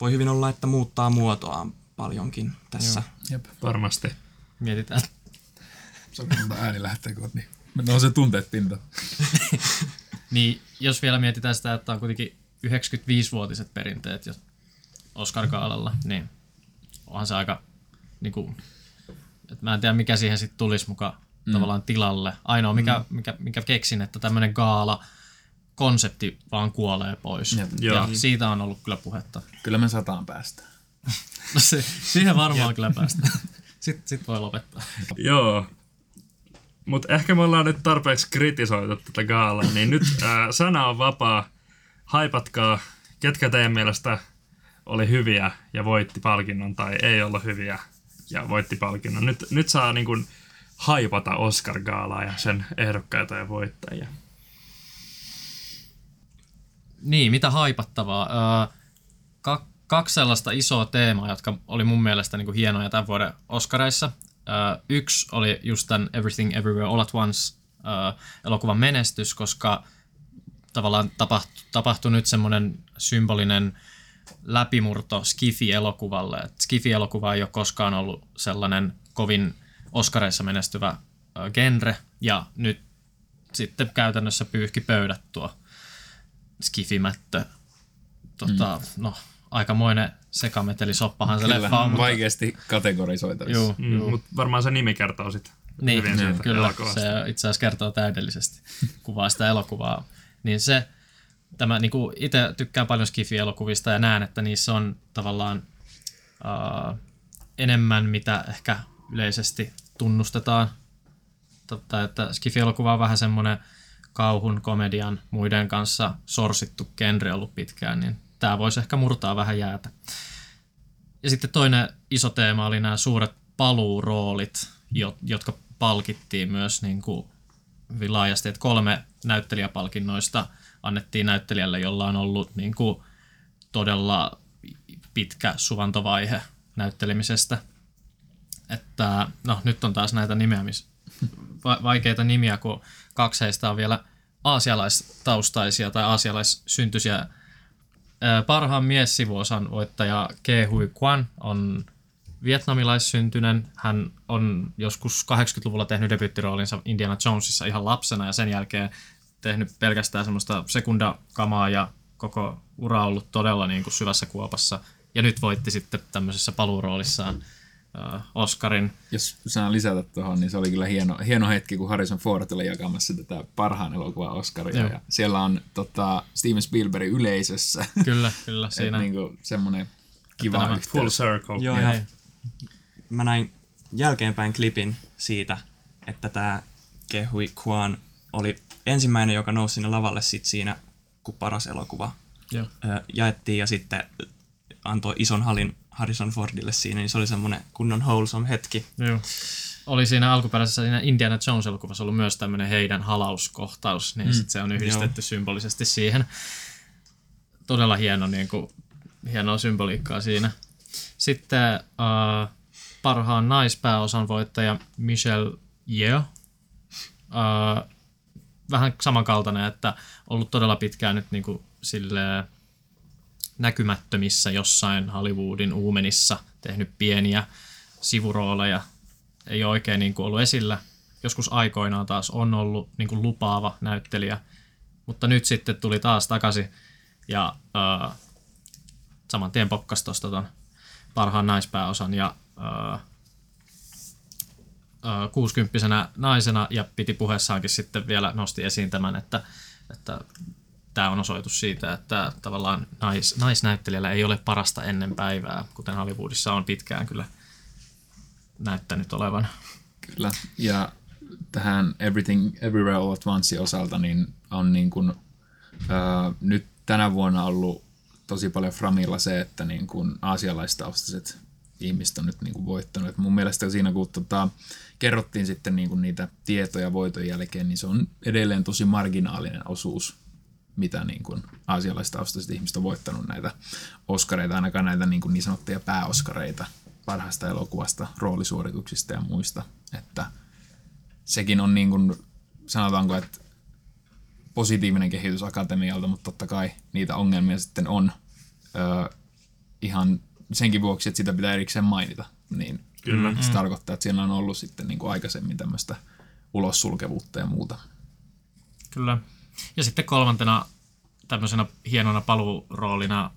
voi hyvin olla, että muuttaa muotoaan paljonkin tässä. Jep. Varmasti. Mietitään, Se on ääni lähtee kohta, niin no se tunteet pinta. Niin, jos vielä mietitään sitä, että on kuitenkin 95-vuotiset perinteet jo Oscar Gaalalla, niin onhan se aika, niin kuin, että mä en tiedä mikä siihen sitten tulisi mukaan mm. tavallaan tilalle. Ainoa mikä, mm. mikä, mikä keksin, että tämmöinen gaala konsepti vaan kuolee pois. Jep. Ja Joo. siitä on ollut kyllä puhetta. Kyllä me sataan päästä. No se, siihen varmaan kyllä päästään. Sitten sit voi lopettaa. Joo. Mutta ehkä me ollaan nyt tarpeeksi kritisoitu tätä gaalaa, niin nyt ää, sana on vapaa. Haipatkaa, ketkä teidän mielestä oli hyviä ja voitti palkinnon tai ei ollut hyviä ja voitti palkinnon. Nyt, nyt saa niin kun haipata Oscar-gaalaa ja sen ehdokkaita ja voittajia? Niin, mitä haipattavaa. Öö, ka- kaksi sellaista isoa teemaa, jotka oli mun mielestä niin kuin hienoja tämän vuoden Oscareissa. Öö, yksi oli just tämän Everything Everywhere All at Once öö, elokuvan menestys, koska tavallaan tapahtui, tapahtui nyt semmoinen symbolinen läpimurto Skifi-elokuvalle. Et Skifi-elokuva ei ole koskaan ollut sellainen kovin Oscareissa menestyvä genre, ja nyt sitten käytännössä pyyhki pöydät tuo Skifimättö. Tota, mm. No, aikamoinen sekametelisoppahan se Kyllä, leffa on. mutta- vaikeasti kategorisoitavissa. Juu, Mm, juu. mutta varmaan se nimi kertoo sit Niin, hyvin siitä kyllä. elokuvasta. Se itse asiassa kertoo täydellisesti, kuvaa sitä elokuvaa. Niin se, tämä niin kuin itse tykkään paljon Skifi-elokuvista ja näen, että niissä on tavallaan uh, enemmän, mitä ehkä yleisesti tunnustetaan. Totta, että Skifi-elokuva on vähän semmoinen kauhun, komedian, muiden kanssa sorsittu genre ollut pitkään, niin tämä voisi ehkä murtaa vähän jäätä. Ja sitten toinen iso teema oli nämä suuret paluuroolit, jo- jotka palkittiin myös niin kuin hyvin laajasti. Että kolme näyttelijäpalkinnoista annettiin näyttelijälle, jolla on ollut niin kuin todella pitkä suvantovaihe näyttelemisestä. Että no nyt on taas näitä nimeämis, va- vaikeita nimiä, kun kaksi heistä on vielä aasialaistaustaisia tai aasialaissyntyisiä. Parhaan miessivuosan voittaja Ke Hui Kwan on vietnamilaissyntyinen. Hän on joskus 80-luvulla tehnyt debyyttiroolinsa Indiana Jonesissa ihan lapsena ja sen jälkeen tehnyt pelkästään semmoista sekundakamaa ja koko ura ollut todella niin kuin syvässä kuopassa. Ja nyt voitti sitten tämmöisessä paluuroolissaan äh, Oscarin. Jos saan lisätä tuohon, niin se oli kyllä hieno, hieno hetki, kun Harrison Ford oli jakamassa tätä parhaan elokuvan Oscaria. Joo. Ja siellä on tota, Steven Spielberg yleisössä. Kyllä, kyllä. Siinä. Niin semmoinen kiva nämä. Full circle. Joo, ja mä näin jälkeenpäin klipin siitä, että tämä Kehui Kwan oli ensimmäinen, joka nousi sinne lavalle sit siinä, kun paras elokuva Joo. ö, jaettiin ja sitten antoi ison halin Harrison Fordille siinä, niin se oli semmoinen kunnon wholesome hetki. Joo. Oli siinä alkuperäisessä siinä Indiana Jones-elokuvassa ollut myös tämmöinen heidän halauskohtaus, niin mm. sit se on yhdistetty symbolisesti siihen. Todella hieno, niin kuin, hienoa symboliikkaa siinä. Sitten uh, parhaan naispääosan voittaja Michelle Yeoh. Uh, vähän samankaltainen, että ollut todella pitkään nyt niin kuin, silleen, näkymättömissä jossain Hollywoodin uumenissa, tehnyt pieniä sivurooleja, ei ole oikein niin kuin ollut esillä. Joskus aikoinaan taas on ollut niin kuin lupaava näyttelijä, mutta nyt sitten tuli taas takaisin ja äh, saman tien pokkasi tuosta parhaan naispääosan ja äh, äh, 60 naisena ja piti puheessaankin sitten vielä nosti esiin tämän, että, että tämä on osoitus siitä, että tavallaan nais, naisnäyttelijällä ei ole parasta ennen päivää, kuten Hollywoodissa on pitkään kyllä näyttänyt olevan. Kyllä. Ja tähän Everything Everywhere All at Once osalta niin on niin kuin, ää, nyt tänä vuonna ollut tosi paljon framilla se, että niin kuin aasialaistaustaiset ihmiset on nyt niin kuin voittanut. Et mun mielestä siinä kun tota, kerrottiin sitten niin kuin niitä tietoja voiton jälkeen, niin se on edelleen tosi marginaalinen osuus, mitä niin kuin aasialaistaustaiset ihmiset on voittanut näitä oskareita, ainakaan näitä niin, kuin niin sanottuja pääoskareita parhaasta elokuvasta, roolisuorituksista ja muista. Että sekin on niin kuin, sanotaanko, että positiivinen kehitys akatemialta, mutta totta kai niitä ongelmia sitten on öö, ihan senkin vuoksi, että sitä pitää erikseen mainita. Niin Kyllä. Se tarkoittaa, että siellä on ollut sitten niin kuin aikaisemmin tämmöistä ulossulkevuutta ja muuta. Kyllä. Ja sitten kolmantena tämmöisenä hienona paluuroolina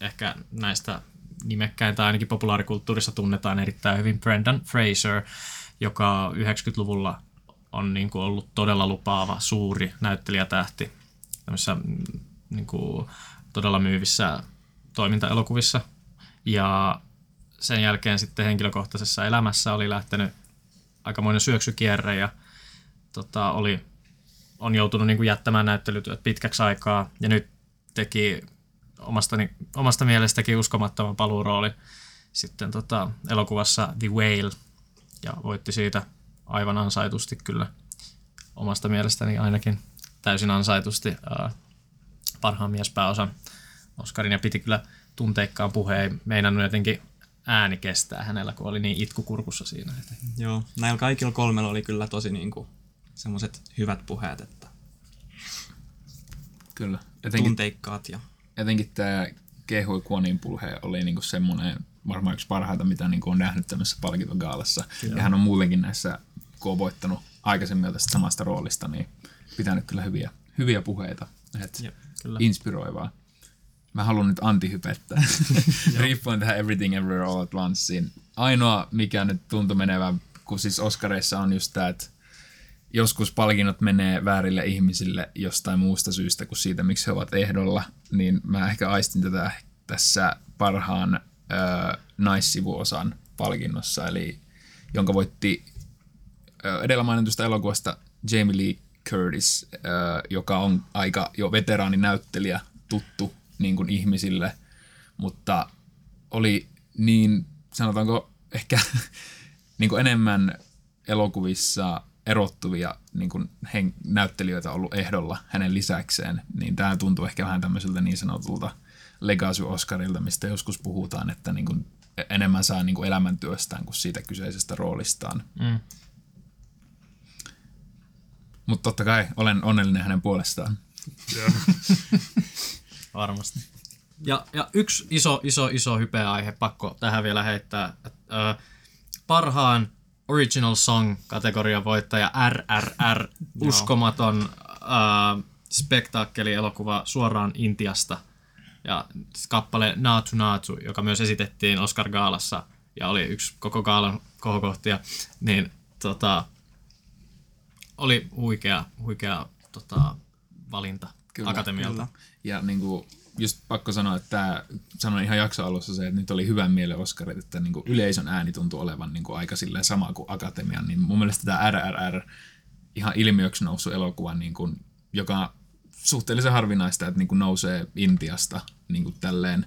ehkä näistä nimekkäin tai ainakin populaarikulttuurissa tunnetaan erittäin hyvin Brendan Fraser, joka 90-luvulla on niin kuin ollut todella lupaava suuri näyttelijätähti tämmöisissä mm, niin kuin todella myyvissä toimintaelokuvissa. Ja sen jälkeen sitten henkilökohtaisessa elämässä oli lähtenyt aikamoinen syöksykierre ja tota, oli, on joutunut niin kuin jättämään näyttelytyöt pitkäksi aikaa. Ja nyt teki omastani, omasta mielestäkin uskomattoman paluurooli sitten tota, elokuvassa The Whale. Ja voitti siitä aivan ansaitusti kyllä omasta mielestäni ainakin täysin ansaitusti ää, parhaan miespääosan Oscarin ja piti kyllä tunteikkaan puheen. Ei meinannut jotenkin ääni kestää hänellä, kun oli niin itkukurkussa siinä. Että Joo, näillä kaikilla kolmella oli kyllä tosi niinku semmoiset hyvät puheet, että Kyllä. Jotenkin, tunteikkaat ja jotenkin tämä kehui Kuonin pulhe oli niinku semmoinen varmaan yksi parhaita, mitä niinku on nähnyt tämmöisessä palkintogaalassa. Ja hän on muutenkin näissä, kun on voittanut aikaisemmin tästä samasta roolista, niin pitänyt kyllä hyviä, hyviä puheita. Et Jep, kyllä. inspiroivaa. Mä haluan nyt antihypettää. Riippuen tähän Everything Everywhere All at Onceen. Ainoa, mikä nyt tuntui menevän, kun siis Oscareissa on just tämä, että joskus palkinnot menee väärille ihmisille jostain muusta syystä kuin siitä, miksi he ovat ehdolla, niin mä ehkä aistin tätä tässä parhaan äh, naissivuosan palkinnossa, eli jonka voitti äh, edellä mainitusta elokuvasta Jamie Lee Curtis, äh, joka on aika jo veteraaninäyttelijä, tuttu niin kuin ihmisille, mutta oli niin, sanotaanko ehkä niin kuin enemmän elokuvissa erottuvia niin kuin hen, näyttelijöitä ollut ehdolla hänen lisäkseen, niin tämä tuntuu ehkä vähän tämmöiseltä niin sanotulta legacy Oscarilta, mistä joskus puhutaan, että niin kuin enemmän saa niin kuin elämäntyöstään kuin siitä kyseisestä roolistaan. Mm. Mutta totta kai olen onnellinen hänen puolestaan. Joo. Varmasti. Ja, ja yksi iso, iso, iso hypeä-aihe pakko tähän vielä heittää. Että, äh, parhaan Original Song-kategorian voittaja RRR, uskomaton äh, spektaakkeli-elokuva suoraan Intiasta. Ja kappale Naatu Naatu, joka myös esitettiin Oscar-gaalassa ja oli yksi koko gaalan kohokohtia, niin tota, oli huikea, huikea tota, valinta Kyllä, akatemialta. kyllä. Ja niin kuin, just pakko sanoa, että tämä, sanoin ihan jakso alussa se, että nyt oli hyvän mielen Oscarit, että niin kuin yleisön ääni tuntui olevan niin kuin aika silleen sama kuin Akatemian, niin mun mielestä tämä RRR ihan ilmiöksi noussut elokuva, niin kuin, joka on suhteellisen harvinaista, että niin kuin nousee Intiasta niin kuin tälleen,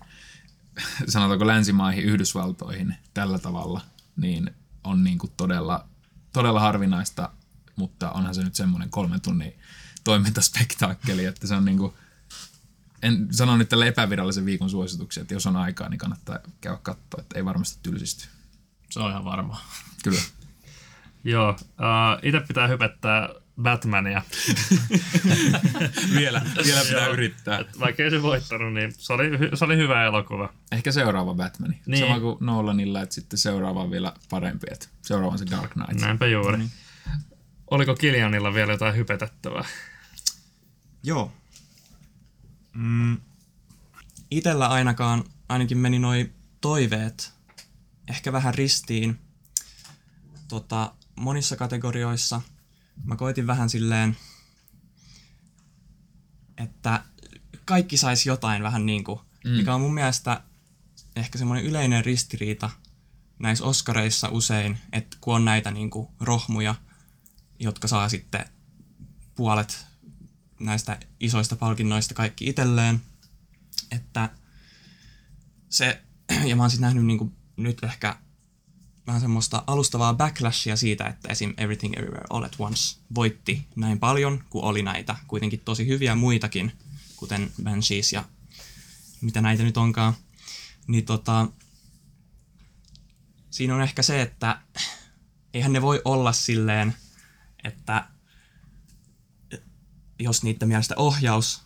sanotaanko länsimaihin, Yhdysvaltoihin tällä tavalla, niin on niin kuin todella, todella harvinaista, mutta onhan se nyt semmoinen kolmen tunnin toimintaspektaakkeli, että se on niin kuin, en sano nyt tälle epävirallisen viikon suosituksia, että jos on aikaa, niin kannattaa käydä katsoa, että ei varmasti tylsisty. Se on ihan varmaa. Kyllä. Joo, uh, itse pitää hypettää Batmania. vielä, vielä pitää yrittää. Et vaikka ei se voittanut, niin se oli, se oli hyvä elokuva. Ehkä seuraava Batman. Niin. Sama kuin Nolanilla, että sitten seuraava on vielä parempi, että seuraava on se Dark Knight. Näinpä juuri. Niin. Oliko Kiljanilla vielä jotain hypetettävää? Joo. Mm, itellä ainakaan, ainakin meni noi toiveet ehkä vähän ristiin tota, monissa kategorioissa. Mä koitin vähän silleen, että kaikki sais jotain vähän niin kuin, mm. mikä on mun mielestä ehkä semmoinen yleinen ristiriita näissä Oscareissa usein, että kun on näitä niin kuin rohmuja, jotka saa sitten puolet näistä isoista palkinnoista kaikki itselleen, että se, ja mä oon sitten nähnyt niinku nyt ehkä vähän semmoista alustavaa backlashia siitä, että esim. Everything Everywhere All at Once voitti näin paljon, kun oli näitä kuitenkin tosi hyviä muitakin, kuten Banshees ja mitä näitä nyt onkaan. Niin tota, siinä on ehkä se, että eihän ne voi olla silleen, että jos niiden mielestä ohjaus,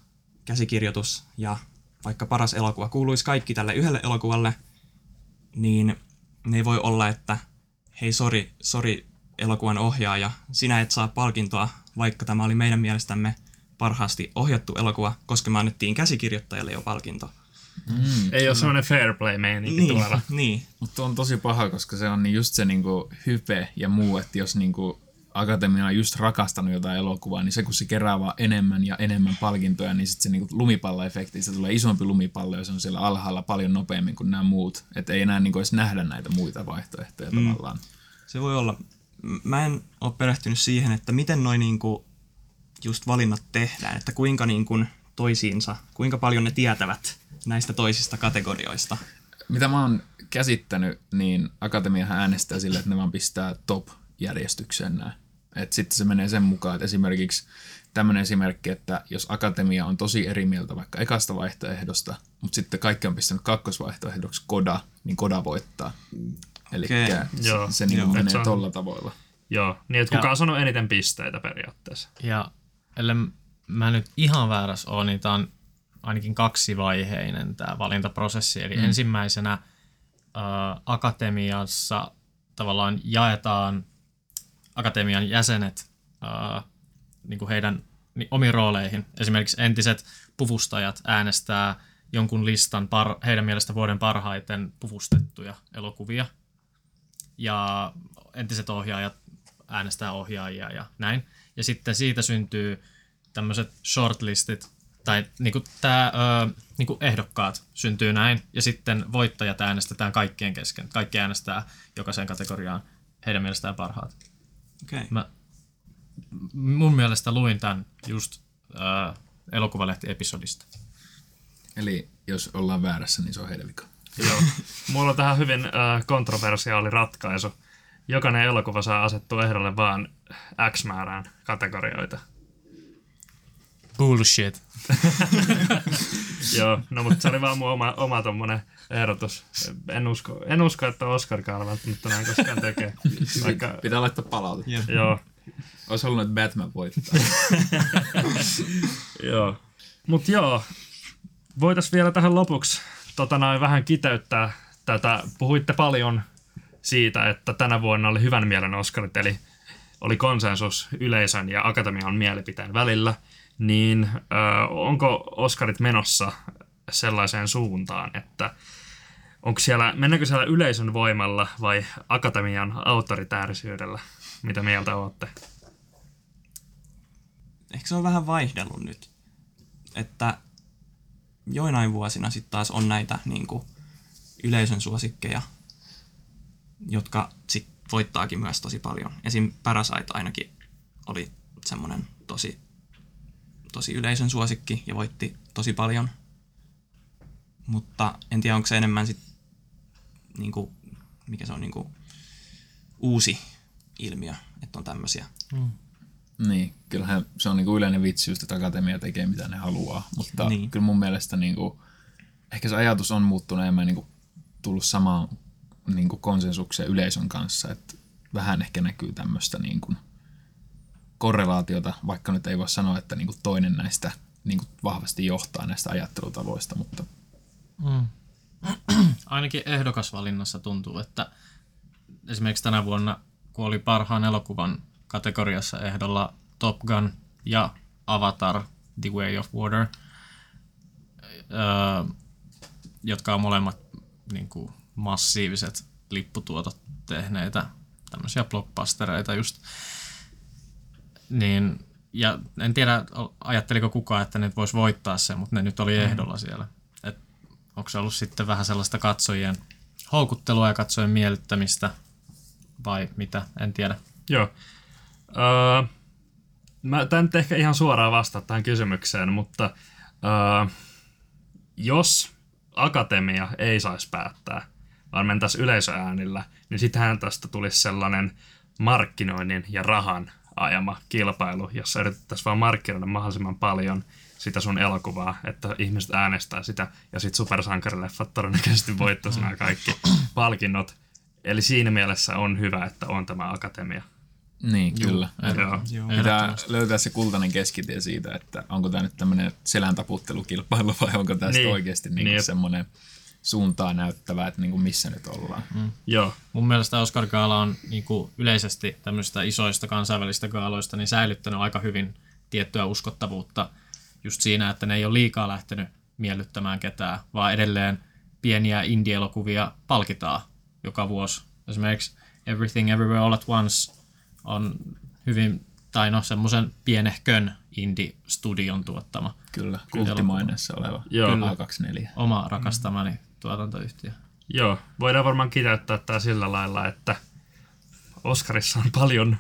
käsikirjoitus ja vaikka paras elokuva kuuluisi kaikki tälle yhdelle elokuvalle, niin ne ei voi olla, että hei sori, sori elokuvan ohjaaja, sinä et saa palkintoa, vaikka tämä oli meidän mielestämme parhaasti ohjattu elokuva, koska me annettiin käsikirjoittajalle jo palkinto. Mm. Ei ole semmoinen fair play meininki Niin, tuolla. niin. Mutta on tosi paha, koska se on niin just se niinku hype ja muu, että jos niinku akatemia on just rakastanut jotain elokuvaa, niin se kun se kerää vaan enemmän ja enemmän palkintoja, niin sitten se niinku lumipalloefekti, se tulee isompi lumipallo ja se on siellä alhaalla paljon nopeammin kuin nämä muut. Että ei enää niinku edes nähdä näitä muita vaihtoehtoja mm. tavallaan. Se voi olla. Mä en ole perehtynyt siihen, että miten noin niinku just valinnat tehdään, että kuinka niinku toisiinsa, kuinka paljon ne tietävät näistä toisista kategorioista. Mitä mä oon käsittänyt, niin akatemiahan äänestää sille, että ne vaan pistää top järjestykseen näin. Et sitten se menee sen mukaan, että esimerkiksi tämmöinen esimerkki, että jos akatemia on tosi eri mieltä vaikka ekasta vaihtoehdosta, mutta sitten kaikki on pistänyt kakkosvaihtoehdoksi koda, niin koda voittaa. Eli Okei. se, Joo. se niin Joo. menee on- tolla tavoilla. Joo, niin että Ja- kuka on saanut eniten pisteitä periaatteessa. Ja ellei mä nyt ihan väärässä ole, niin tää on ainakin kaksivaiheinen tämä valintaprosessi. Eli mm. ensimmäisenä ä, akatemiassa tavallaan jaetaan akatemian jäsenet ä, niin kuin heidän ni- omiin rooleihin. Esimerkiksi entiset puvustajat äänestää jonkun listan par, heidän mielestä vuoden parhaiten puvustettuja elokuvia. Ja entiset ohjaajat äänestää ohjaajia ja näin. Ja sitten siitä syntyy tämmöiset shortlistit, tai niinku tää, ö, niinku ehdokkaat syntyy näin, ja sitten voittajat äänestetään kaikkien kesken. Kaikki äänestää jokaiseen kategoriaan heidän mielestään parhaat. Okei. Okay. Mä mun mielestä luin tämän just ö, elokuvalehti-episodista. Eli jos ollaan väärässä, niin se on heidän vika. Joo. Mulla on tähän hyvin äh, kontroversiaali ratkaisu. Jokainen elokuva saa asettua ehdolle vaan X määrään kategorioita. Bullshit. Joo, no mutta se oli vaan mun oma, oma tommonen ehdotus. En usko, en usko että Oscar välttämättä näin koskaan tekee. Vaikka, Pitää laittaa palautetta. Jep. joo, Olisi halunnut, että Batman voittaa. joo. Mut joo, voitais vielä tähän lopuksi tota noin, vähän kiteyttää tätä. Puhuitte paljon siitä, että tänä vuonna oli hyvän mielen Oscarit, eli oli konsensus yleisön ja akatemian mielipiteen välillä, niin ö, onko Oscarit menossa sellaiseen suuntaan, että onko siellä, mennäänkö siellä yleisön voimalla vai akatemian autoritäärisyydellä? Mitä mieltä olette? Ehkä se on vähän vaihdellut nyt. Että joinain vuosina sitten taas on näitä niin kuin, yleisön suosikkeja, jotka sit voittaakin myös tosi paljon. Esim. Parasite ainakin oli semmoinen tosi, tosi yleisön suosikki ja voitti tosi paljon. Mutta en tiedä, onko se enemmän sit, niin kuin, mikä se on, niin kuin, uusi ilmiö, että on tämmöisiä. Niin, kyllähän se on niinku yleinen vitsi just, että akatemia tekee mitä ne haluaa, mutta Niin. niin. kyllä mun mielestä niinku, ehkä se ajatus on muuttunut enemmän niinku, tullut samaan niinku konsensukseen yleisön kanssa, että vähän ehkä näkyy tämmöistä niinku, korrelaatiota, vaikka nyt ei voi sanoa, että niinku toinen näistä niinku, vahvasti johtaa näistä ajattelutavoista, mutta Ainakin ehdokasvalinnassa tuntuu, että esimerkiksi tänä vuonna, kun oli parhaan elokuvan kategoriassa ehdolla Top Gun ja Avatar The Way of Water, öö, jotka on molemmat niin kuin, massiiviset lipputuotot tehneitä, tämmöisiä blockbustereita just, niin ja en tiedä, ajatteliko kukaan, että ne voisi voittaa sen, mutta ne nyt oli ehdolla siellä. Onko se ollut sitten vähän sellaista katsojien houkuttelua ja katsojien miellyttämistä vai mitä, en tiedä. Joo. Öö, mä tän nyt ehkä ihan suoraan vastaa tähän kysymykseen, mutta öö, jos akatemia ei saisi päättää, vaan mentäisiin yleisöäänillä, niin sittenhän tästä tulisi sellainen markkinoinnin ja rahan ajama kilpailu, jossa yritettäisiin vaan markkinoida mahdollisimman paljon sitä sun elokuvaa, että ihmiset äänestää sitä, ja sitten supersankarileffat todennäköisesti voittaisi nämä kaikki palkinnot. Eli siinä mielessä on hyvä, että on tämä akatemia. niin, kyllä. Joo. Joo. Pitää löytää se kultainen keskitie siitä, että onko tämä nyt tämmöinen selän taputtelukilpailu vai onko tästä Niin. niin. oikeasti niinku Niin, niin, semmoinen suuntaa näyttävä, että niinku missä nyt ollaan. Mm. Joo, Mun mielestä Oscar Gaala on niin kuin yleisesti tämmöisistä isoista kansainvälisistä gaaloista niin säilyttänyt aika hyvin tiettyä uskottavuutta just siinä, että ne ei ole liikaa lähtenyt miellyttämään ketään, vaan edelleen pieniä indie-elokuvia palkitaan joka vuosi. Esimerkiksi Everything Everywhere All at Once on hyvin, tai no semmoisen pienehkön indie-studion tuottama Kyllä, kulttimaineessa oleva Joo. Kyllä. A24. oma rakastamani tuotantoyhtiö. Joo, voidaan varmaan kiteyttää tämä sillä lailla, että Oscarissa on paljon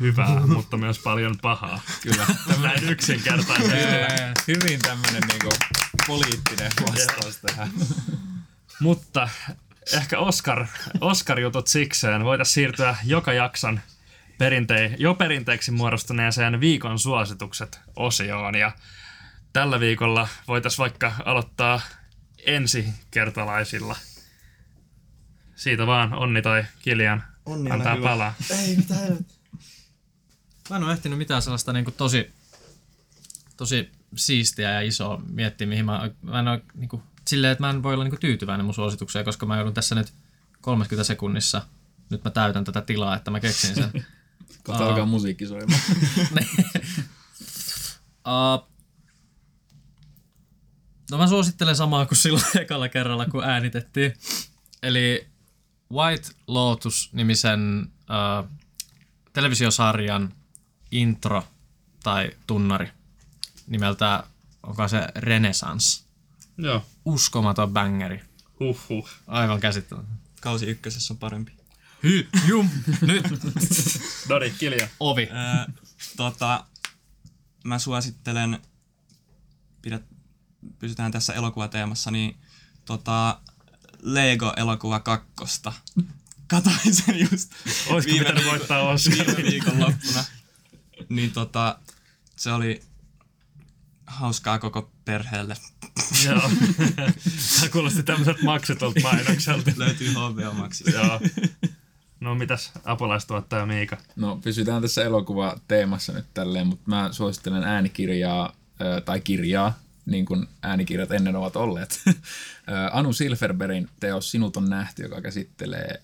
hyvää, mutta myös paljon pahaa. Kyllä. Näin yksinkertaisesti. Hyvin tämmöinen niinku poliittinen vastaus tähän. mutta ehkä Oscar, Oscar-jutut sikseen. Voitaisiin siirtyä joka jakson perinte- jo perinteeksi muodostuneeseen viikon suositukset osioon. Ja tällä viikolla voitaisiin vaikka aloittaa ensikertalaisilla. Siitä vaan Onni tai Kilian Onni, antaa hyvä. palaa. Ei, mitä Mä en ole ehtinyt mitään sellaista niinku tosi, tosi siistiä ja isoa miettiä, mihin mä, mä en ole niinku, silleen, että mä en voi olla niinku tyytyväinen mun suositukseen, koska mä joudun tässä nyt 30 sekunnissa, nyt mä täytän tätä tilaa, että mä keksin sen. Kohta Aa. alkaa musiikki soimaan. Uh, no mä suosittelen samaa kuin silloin ekalla kerralla, kun äänitettiin. Eli White Lotus-nimisen uh, televisiosarjan intro tai tunnari nimeltä, onko se Renaissance. Joo. Uskomaton bangeri. Huhhuh. Aivan käsittämätön. Kausi ykkösessä on parempi. Hy, jum, nyt Dori, Kilian. ovi. Öö, tota, mä suosittelen, pidät, pysytään tässä elokuvateemassa, niin tota, Lego-elokuva kakkosta. Katoin sen just Olisiko pitänyt voittaa Oscar? viime viikon loppuna. Niin tota, se oli hauskaa koko perheelle. Joo. Tämä kuulosti tämmöiseltä maksetulta mainokselta. Löytyy HBO Maxi. Joo. No mitäs apulaistuottaja Miika? No pysytään tässä elokuva-teemassa nyt tälleen, mutta mä suosittelen äänikirjaa, tai kirjaa, niin kuin äänikirjat ennen ovat olleet. Anu Silverbergin teos Sinut on nähty, joka käsittelee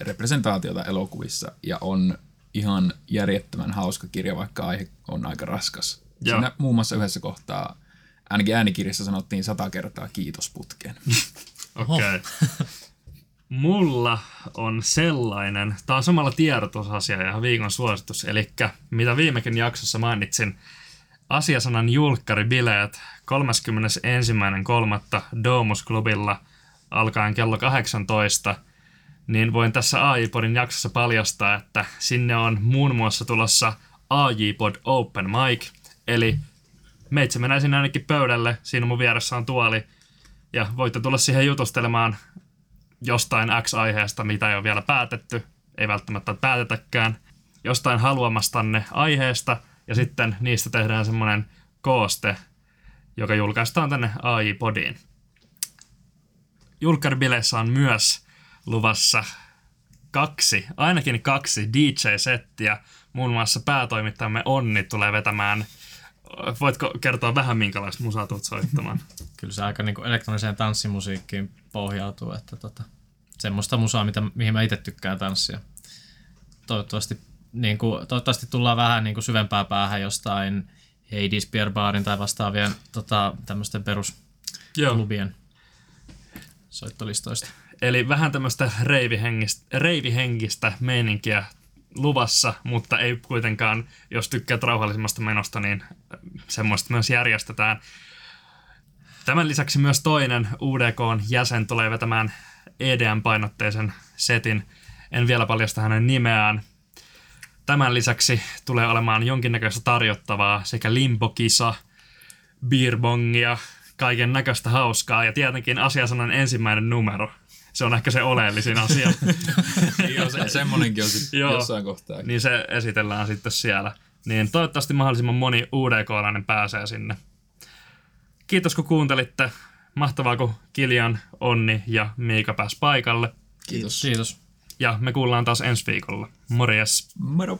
representaatiota elokuvissa ja on ihan järjettömän hauska kirja, vaikka aihe on aika raskas. Joo. Siinä muun muassa yhdessä kohtaa, ainakin äänikirjassa sanottiin sata kertaa kiitos putkeen. Okei. Okay. Mulla on sellainen, tää on samalla tiedotusasia ja viikon suositus, eli mitä viimekin jaksossa mainitsin, asiasanan julkkaribileet 31.3. Domus-klubilla alkaen kello 18, niin voin tässä AI-podin jaksossa paljastaa, että sinne on muun muassa tulossa AI-pod Open Mic, eli meitsi menee sinne ainakin pöydälle, siinä mun vieressä on tuoli, ja voitte tulla siihen jutustelemaan jostain X-aiheesta, mitä ei ole vielä päätetty, ei välttämättä päätetäkään, jostain haluamastanne aiheesta, ja sitten niistä tehdään semmoinen kooste, joka julkaistaan tänne AI-podiin. Julkkaribileissä on myös luvassa kaksi, ainakin kaksi DJ-settiä. Muun muassa päätoimittajamme Onni tulee vetämään. Voitko kertoa vähän minkälaista musaa tulet soittamaan? Kyllä se aika niin elektroniseen tanssimusiikkiin pohjautuu, että tota, semmoista musaa, mitä, mihin mä itse tykkään tanssia. Toivottavasti, niin kuin, toivottavasti tullaan vähän niin kuin syvempää päähän jostain Hades Beer Barin tai vastaavien tota, tämmöisten perusklubien soittolistoista. Eli vähän tämmöistä reivihengistä, reivihenkistä meininkiä luvassa, mutta ei kuitenkaan, jos tykkäät rauhallisemmasta menosta, niin semmoista myös järjestetään. Tämän lisäksi myös toinen UDKn jäsen tulee vetämään EDM-painotteisen setin. En vielä paljasta hänen nimeään. Tämän lisäksi tulee olemaan jonkinnäköistä tarjottavaa sekä limbokisa, beerbongia, kaiken näköistä hauskaa ja tietenkin asiasanan ensimmäinen numero. Se on ehkä se oleellisin asia. Joo, se, semmonenkin on sitten jossain kohtaa. niin se esitellään sitten siellä. Niin toivottavasti mahdollisimman moni UDK-lainen pääsee sinne. Kiitos kun kuuntelitte. Mahtavaa kun Kilian, Onni ja Miika pääsi paikalle. Kiitos. Kiitos. Ja me kuullaan taas ensi viikolla. Morjes! Moro.